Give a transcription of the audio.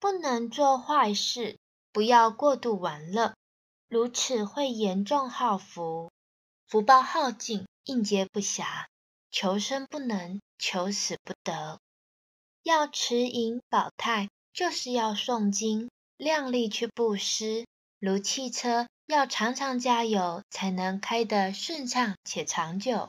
不能做坏事，不要过度玩乐，如此会严重耗福，福报耗尽，应接不暇，求生不能，求死不得，要持盈保泰，就是要诵经，量力去布施，如汽车，要常常加油，才能开得顺畅且长久。